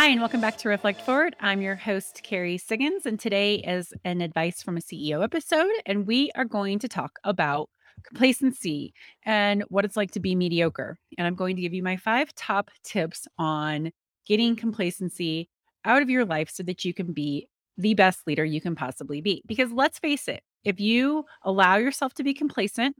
Hi, and welcome back to Reflect Forward. I'm your host, Kerry Siggins, and today is an advice from a CEO episode. And we are going to talk about complacency and what it's like to be mediocre. And I'm going to give you my five top tips on getting complacency out of your life so that you can be the best leader you can possibly be. Because let's face it, if you allow yourself to be complacent,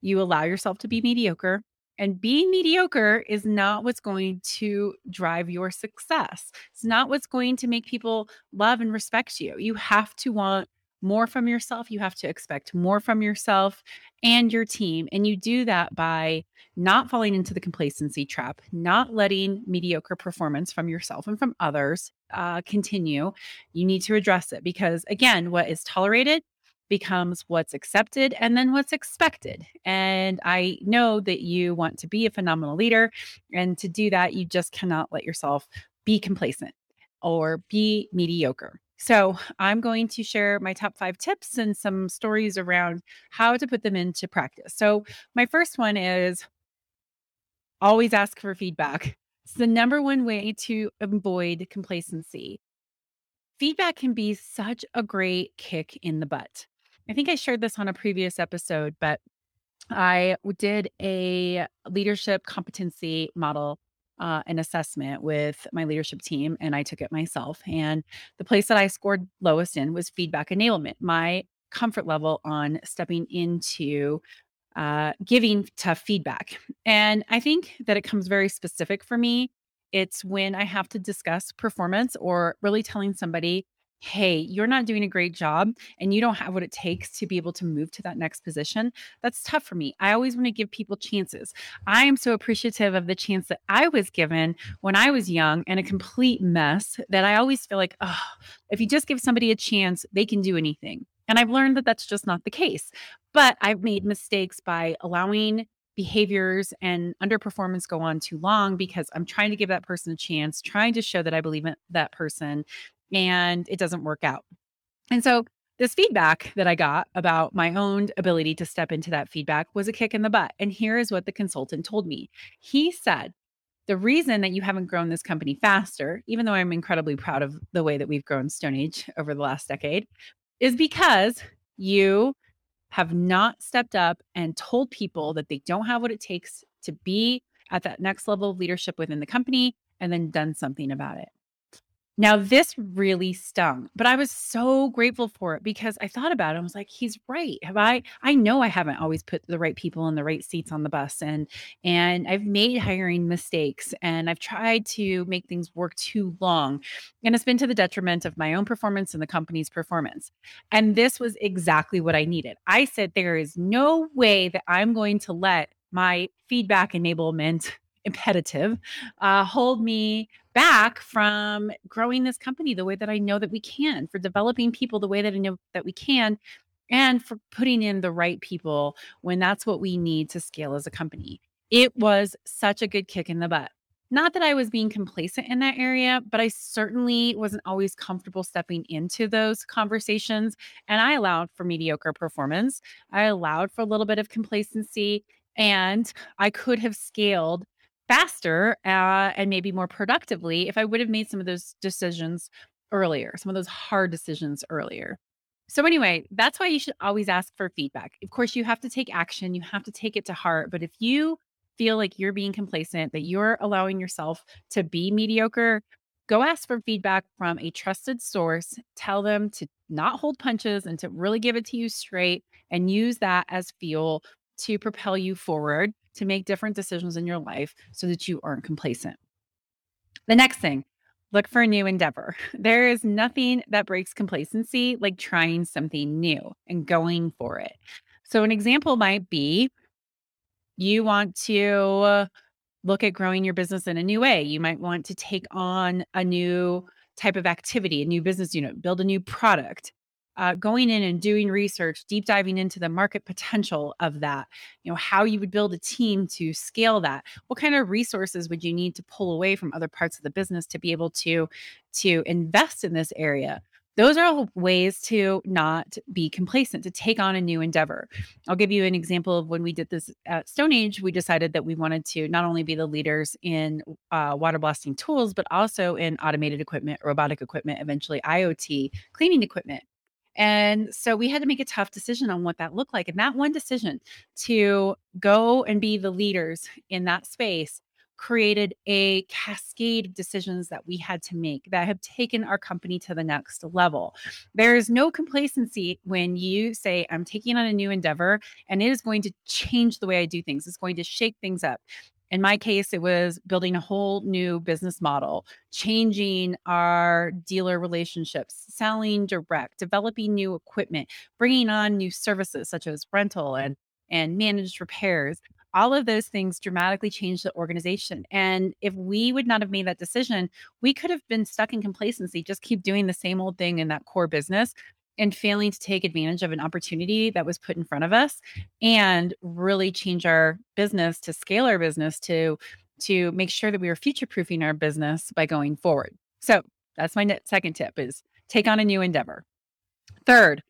you allow yourself to be mediocre, and being mediocre is not what's going to drive your success. It's not what's going to make people love and respect you. You have to want more from yourself. You have to expect more from yourself and your team. And you do that by not falling into the complacency trap, not letting mediocre performance from yourself and from others uh, continue. You need to address it because, again, what is tolerated becomes what's accepted and then what's expected. And I know that you want to be a phenomenal leader. And to do that, you just cannot let yourself be complacent or be mediocre. So, I'm going to share my top five tips and some stories around how to put them into practice. So, my first one is always ask for feedback. It's the number one way to avoid complacency. Feedback can be such a great kick in the butt. I think I shared this on a previous episode, but I did a leadership competency model uh, an assessment with my leadership team, and I took it myself. And the place that I scored lowest in was feedback enablement. My comfort level on stepping into uh, giving tough feedback. And I think that it comes very specific for me. It's when I have to discuss performance or really telling somebody hey, you're not doing a great job and you don't have what it takes to be able to move to that next position, that's tough for me. I always want to give people chances. I am so appreciative of the chance that I was given when I was young and a complete mess that I always feel like, oh, if you just give somebody a chance, they can do anything. And I've learned that that's just not the case. But I've made mistakes by allowing behaviors and underperformance go on too long because I'm trying to give that person a chance, trying to show that I believe in that person and it doesn't work out. And so this feedback that I got about my own ability to step into that feedback was a kick in the butt. And here is what the consultant told me. He said, the reason that you haven't grown this company faster, even though I'm incredibly proud of the way that we've grown Stone Age over the last decade, is because you have not stepped up and told people that they don't have what it takes to be at that next level of leadership within the company and then done something about it. Now, this really stung, but I was so grateful for it because I thought about it. I was like, he's right. Have I I know I haven't always put the right people in the right seats on the bus and and I've made hiring mistakes and I've tried to make things work too long. And it's been to the detriment of my own performance and the company's performance. And this was exactly what I needed. I said there is no way that I'm going to let my feedback enablement imperative uh, hold me back from growing this company the way that I know that we can, for developing people the way that I know that we can, and for putting in the right people when that's what we need to scale as a company. It was such a good kick in the butt. Not that I was being complacent in that area, but I certainly wasn't always comfortable stepping into those conversations. And I allowed for mediocre performance. I allowed for a little bit of complacency. And I could have scaled faster uh, and maybe more productively if I would have made some of those decisions earlier, some of those hard decisions earlier. So, anyway, that's why you should always ask for feedback. Of course, you have to take action, you have to take it to heart. But if you feel like you're being complacent, that you're allowing yourself to be mediocre, go ask for feedback from a trusted source. Tell them to not hold punches and to really give it to you straight and use that as fuel to propel you forward to make different decisions in your life so that you aren't complacent. The next thing, look for a new endeavor. There is nothing that breaks complacency like trying something new and going for it. So, an example might be you want to look at growing your business in a new way. You might want to take on a new type of activity, a new business unit, build a new product uh, going in and doing research, deep diving into the market potential of that, you know, how you would build a team to scale that. What kind of resources would you need to pull away from other parts of the business to be able to to invest in this area? Those are all ways to not be complacent, to take on a new endeavor. I'll give you an example of when we did this at Stone Age. We decided that we wanted to not only be the leaders in uh, water blasting tools, but also in automated equipment, robotic equipment, eventually IoT, cleaning equipment. And so we had to make a tough decision on what that looked like. And that one decision to go and be the leaders in that space created a cascade of decisions that we had to make that have taken our company to the next level. There is no complacency when you say, I'm taking on a new endeavor and it is going to change the way I do things, it's going to shake things up. In my case, it was building a whole new business model, changing our dealer relationships, selling direct, developing new equipment, bringing on new services such as rental and and managed repairs all of those things dramatically change the organization. And if we would not have made that decision, we could have been stuck in complacency, just keep doing the same old thing in that core business and failing to take advantage of an opportunity that was put in front of us and really change our business to scale our business to to make sure that we are future proofing our business by going forward. So, that's my second tip is take on a new endeavor. Third,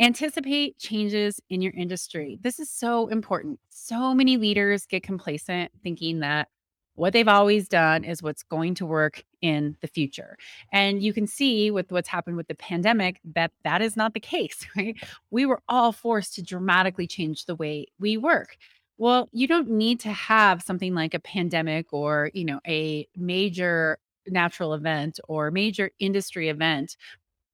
Anticipate changes in your industry. This is so important. So many leaders get complacent thinking that what they've always done is what's going to work in the future. And you can see with what's happened with the pandemic that that is not the case, right? We were all forced to dramatically change the way we work. Well, you don't need to have something like a pandemic or, you know, a major natural event or major industry event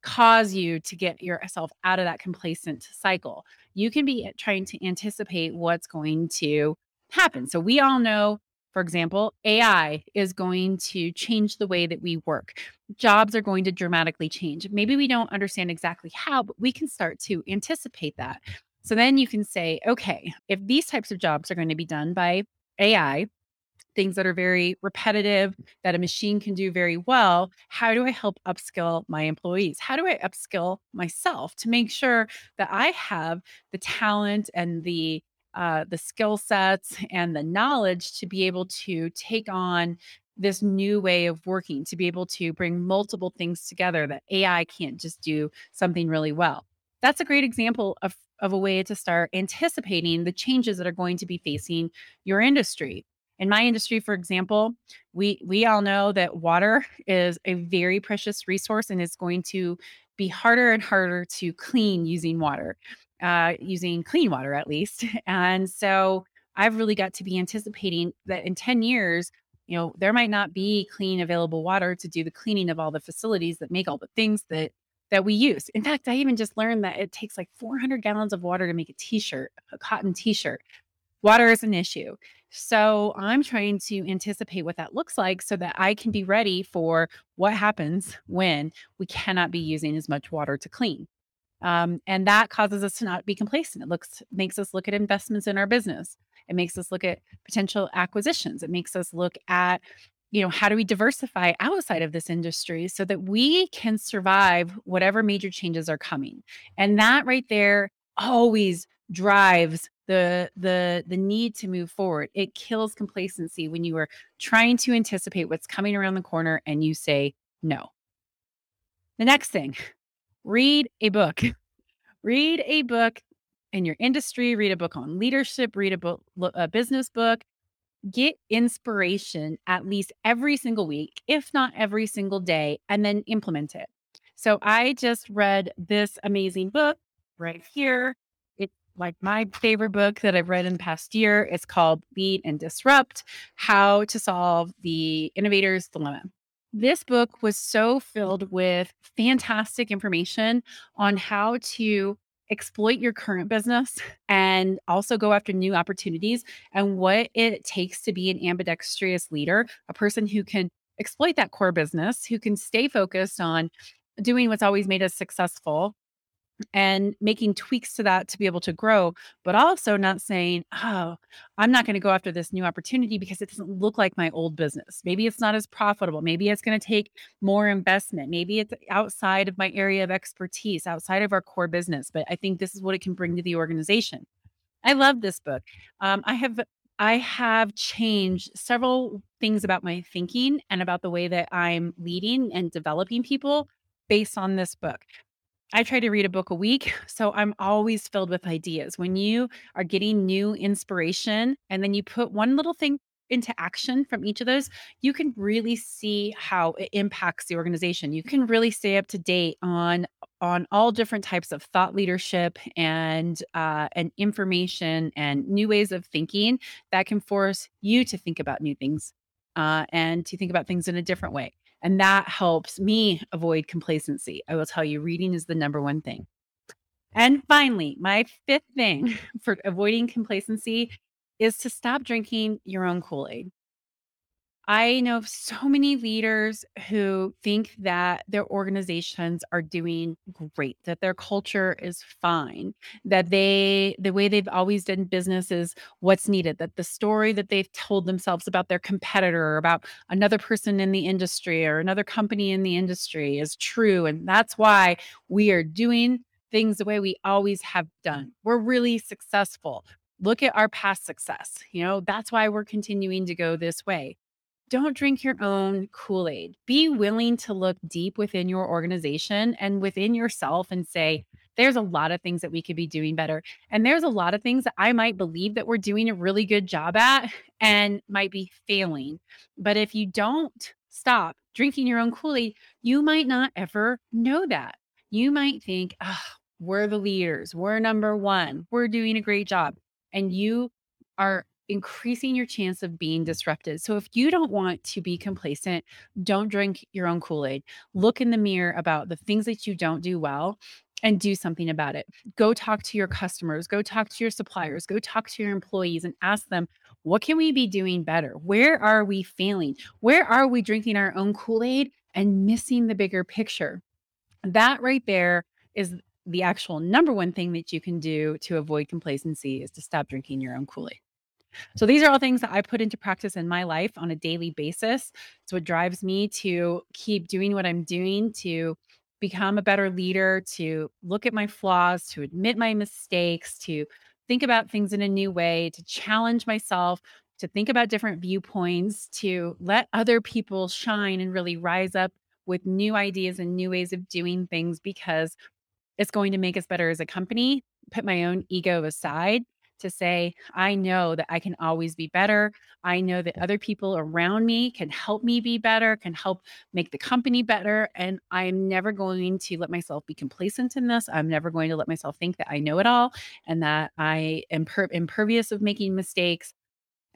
cause you to get yourself out of that complacent cycle. You can be trying to anticipate what's going to happen. So we all know, for example, AI is going to change the way that we work. Jobs are going to dramatically change. Maybe we don't understand exactly how, but we can start to anticipate that. So then you can say, okay, if these types of jobs are going to be done by AI, things that are very repetitive that a machine can do very well how do i help upskill my employees how do i upskill myself to make sure that i have the talent and the uh, the skill sets and the knowledge to be able to take on this new way of working to be able to bring multiple things together that ai can't just do something really well. That's a great example of, of a way to start anticipating the changes that are going to be facing your industry. In my industry for example we we all know that water is a very precious resource and it's going to be harder and harder to clean using water uh, using clean water at least. And so i've really got to be anticipating that in 10 years you know there might not be clean available water to do the cleaning of all the facilities that make all the things that that we use. In fact i even just learned that it takes like 400 gallons of water to make a t-shirt a cotton t-shirt. Water is an issue. So I'm trying to anticipate what that looks like so that I can be ready for what happens when we cannot be using as much water to clean. Um, and that causes us to not be complacent. It looks makes us look at investments in our business. It makes us look at potential acquisitions. It makes us look at, you know, how do we diversify outside of this industry so that we can survive whatever major changes are coming. And that right there always drives the the the need to move forward it kills complacency when you are trying to anticipate what's coming around the corner and you say no the next thing read a book read a book in your industry read a book on leadership read a book a business book get inspiration at least every single week if not every single day and then implement it so i just read this amazing book right here It's like my favorite book that I've read in the past year. It's called Lead and Disrupt How to Solve the Innovator's Dilemma. This book was so filled with fantastic information on how to exploit your current business and also go after new opportunities and what it takes to be an ambidextrous leader, a person who can exploit that core business, who can stay focused on doing what's always made us successful and making tweaks to that to be able to grow, but also not saying, oh, I'm not going to go after this new opportunity because it doesn't look like my old business. Maybe it's not as profitable. Maybe it's going to take more investment. Maybe it's outside of my area of expertise, outside of our core business, but I think this is what it can bring to the organization. I love this book. Um, I have I have changed several things about my thinking and about the way that I'm leading and developing people based on this book. I try to read a book a week, so I'm always filled with ideas. When you are getting new inspiration and then you put one little thing into action from each of those, you can really see how it impacts the organization. You can really stay up to date on on all different types of thought leadership and uh, and information and new ways of thinking that can force you to think about new things uh, and to think about things in a different way. And that helps me avoid complacency. I will tell you, reading is the number one thing. And finally, my fifth thing for avoiding complacency is to stop drinking your own Kool Aid. I know so many leaders who think that their organizations are doing great, that their culture is fine, that they, the way they've always done business is what's needed, that the story that they've told themselves about their competitor or about another person in the industry or another company in the industry is true. And that's why we are doing things the way we always have done. We're really successful. Look at our past success. You know, that's why we're continuing to go this way don't drink your own Kool Aid. Be willing to look deep within your organization and within yourself and say, there's a lot of things that we could be doing better. And there's a lot of things that I might believe that we're doing a really good job at and might be failing. But if you don't stop drinking your own Kool Aid, you might not ever know that. You might think, oh, we're the leaders, we're number one, we're doing a great job. And you are increasing your chance of being mm-hmm. disrupted. So if you don't want to be complacent, don't drink your own Kool-Aid. Look in the mirror about the things that you don't do well and do something about it. Go talk to your customers, go talk to your suppliers, go talk to your employees and ask them, what can we be doing better? Where are we failing? Where are we drinking our own Kool-Aid and missing the bigger picture? That right there is the actual number one thing that you can do to avoid complacency is to stop drinking your own Kool-Aid. So these are all things that I put into practice in my life on a daily basis. It's what drives me to keep doing what I'm doing, to become a better leader, to look at my flaws, to admit my mistakes, to think about things in a new way, to challenge myself, to think about different viewpoints, to let other people shine and really rise up with new ideas and new ways of doing things because it's going to make us better as a company. Put my own ego aside to say, I know that I can always be better. I know that other people around me can help me be better, can help make the company better. And I'm never going to let myself be complacent in this. I'm never going to let myself think that I know it all and that I am per- impervious of making mistakes.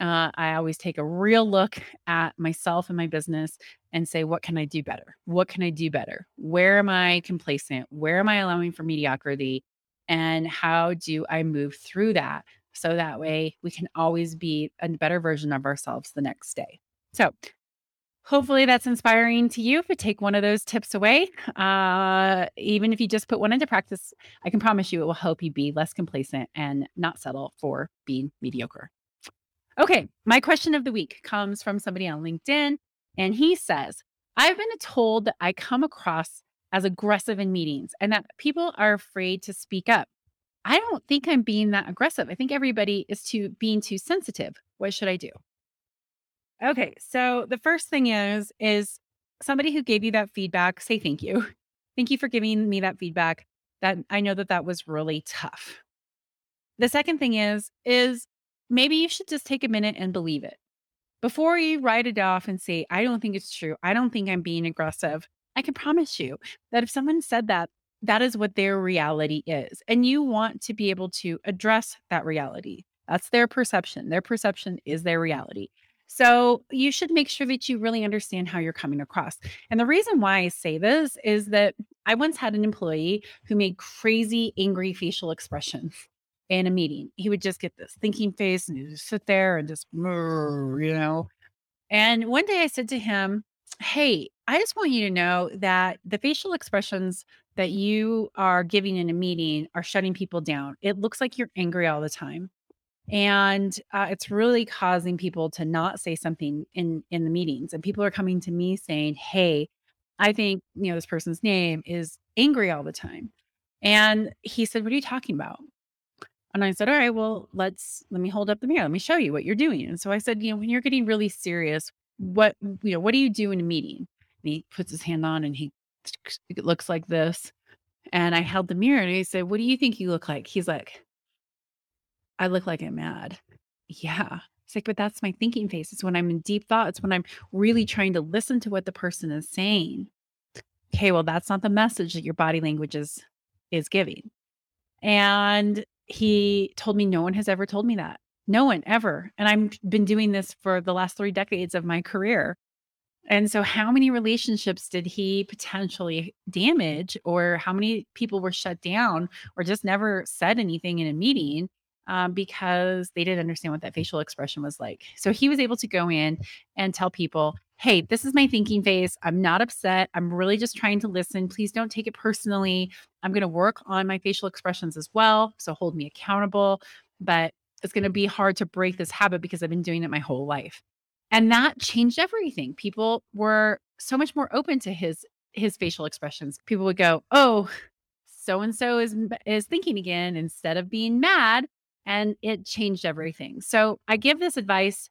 Uh, I always take a real look at myself and my business and say, what can I do better? What can I do better? Where am I complacent? Where am I allowing for mediocrity? And how do I move through that so that way we can always be a better version of ourselves the next day. So, hopefully that's inspiring to you. If you take one of those tips away, uh, even if you just put one into practice, I can promise you it will help you be less complacent and not settle for being mediocre. Okay, my question of the week comes from somebody on LinkedIn, and he says, I've been told that I come across as aggressive in meetings and that people are afraid to speak up. I don't think I'm being that aggressive. I think everybody is too being too sensitive. What should I do? Okay, so the first thing is is somebody who gave you that feedback, say thank you. Thank you for giving me that feedback. That I know that that was really tough. The second thing is is maybe you should just take a minute and believe it. Before you write it off and say, I don't think it's true. I don't think I'm being aggressive. I can promise you that if someone said that, that is what their reality is. And you want to be able to address that reality. That's their perception. Their perception is their reality. So you should make sure that you really understand how you're coming across. And the reason why I say this is that I once had an employee who made crazy, angry facial expressions in a meeting. He would just get this thinking face and he'd just sit there and just, you know. And one day I said to him, Hey, I just want you to know that the facial expressions that you are giving in a meeting are shutting people down. It looks like you're angry all the time. And uh, it's really causing people to not say something in in the meetings. And people are coming to me saying, "Hey, I think you know this person's name is angry all the time." And he said, "What are you talking about?" And I said, "All right, well, let's let me hold up the mirror. Let me show you what you're doing." And so I said, "You know, when you're getting really serious, what you know, what do you do in a meeting?" he puts his hand on and he looks like this. And I held the mirror and he said, What do you think you look like? He's like, I look like I'm mad. Yeah. It's like, but that's my thinking face. It's when I'm in deep thought. It's when I'm really trying to listen to what the person is saying. Okay, well, that's not the message that your body language is is giving. And he told me no one has ever told me that. No one ever. And I've been doing this for the last three decades of my career. And so, how many relationships did he potentially damage, or how many people were shut down, or just never said anything in a meeting um, because they didn't understand what that facial expression was like? So, he was able to go in and tell people, Hey, this is my thinking face. I'm not upset. I'm really just trying to listen. Please don't take it personally. I'm going to work on my facial expressions as well. So, hold me accountable. But it's going to be hard to break this habit because I've been doing it my whole life. And that changed everything. People were so much more open to his his facial expressions. People would go, "Oh, so and so is is thinking again instead of being mad." And it changed everything. So, I give this advice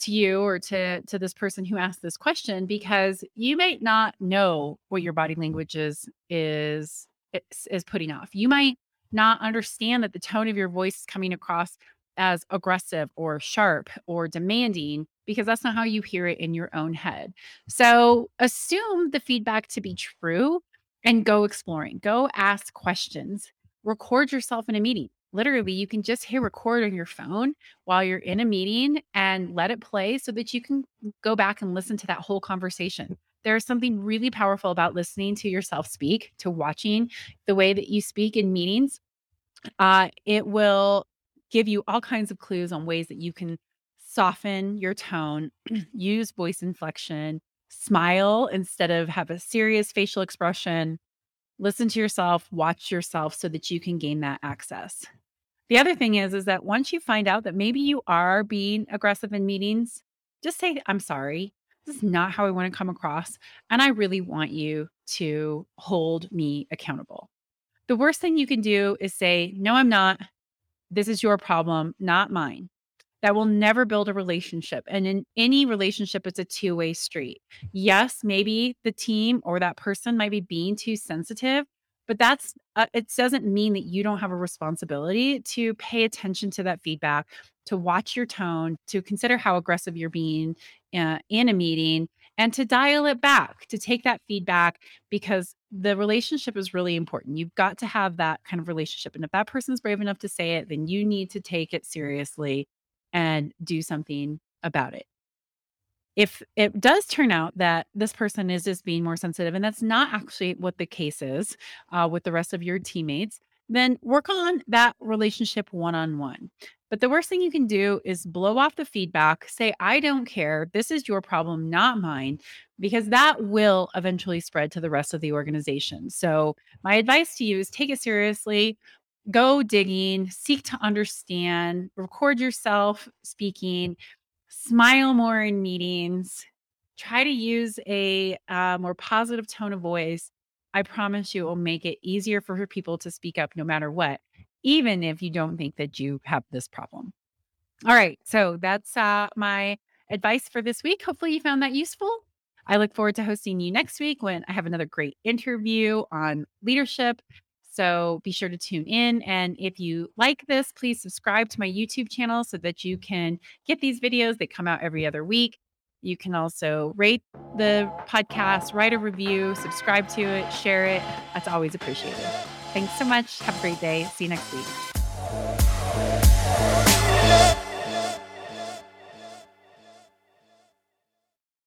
to you or to to this person who asked this question because you might not know what your body language is is is, is putting off. You might not understand that the tone of your voice is coming across as aggressive or sharp or demanding because that's not how you hear it in your own head. So assume the feedback to be true and go exploring, go ask questions, record yourself in a meeting. Literally, you can just hit record on your phone while you're in a meeting and let it play so that you can go back and listen to that whole conversation. There's something really powerful about listening to yourself speak, to watching the way that you speak in meetings. Uh, it will give you all kinds of clues on ways that you can soften your tone, use voice inflection, smile instead of have a serious facial expression. Listen to yourself, watch yourself so that you can gain that access. The other thing is is that once you find out that maybe you are being aggressive in meetings, just say I'm sorry. This is not how I want to come across and I really want you to hold me accountable. The worst thing you can do is say, "No, I'm not. This is your problem, not mine." That will never build a relationship. And in any relationship, it's a two way street. Yes, maybe the team or that person might be being too sensitive, but that's uh, it doesn't mean that you don't have a responsibility to pay attention to that feedback, to watch your tone, to consider how aggressive you're being uh, in a meeting, and to dial it back, to take that feedback because the relationship is really important. You've got to have that kind of relationship. And if that person's brave enough to say it, then you need to take it seriously and do something about it. If it does turn out that this person is just being more sensitive, and that's not actually what the case is uh, with the rest of your teammates, then work on that relationship one on one. But the worst thing you can do is blow off the feedback, say, I don't care. This is your problem, not mine, because that will eventually spread to the rest of the organization. So, my advice to you is take it seriously, go digging, seek to understand, record yourself speaking, smile more in meetings, try to use a uh, more positive tone of voice. I promise you it will make it easier for people to speak up no matter what, even if you don't think that you have this problem. All right. So that's uh, my advice for this week. Hopefully, you found that useful. I look forward to hosting you next week when I have another great interview on leadership so be sure to tune in. And if you like this, please subscribe to my YouTube channel so that you can get these videos. They come out every other week. You can also rate the podcast, write a review, subscribe to it, share it. That's always appreciated. Thanks so much. Have a great day. See you next week.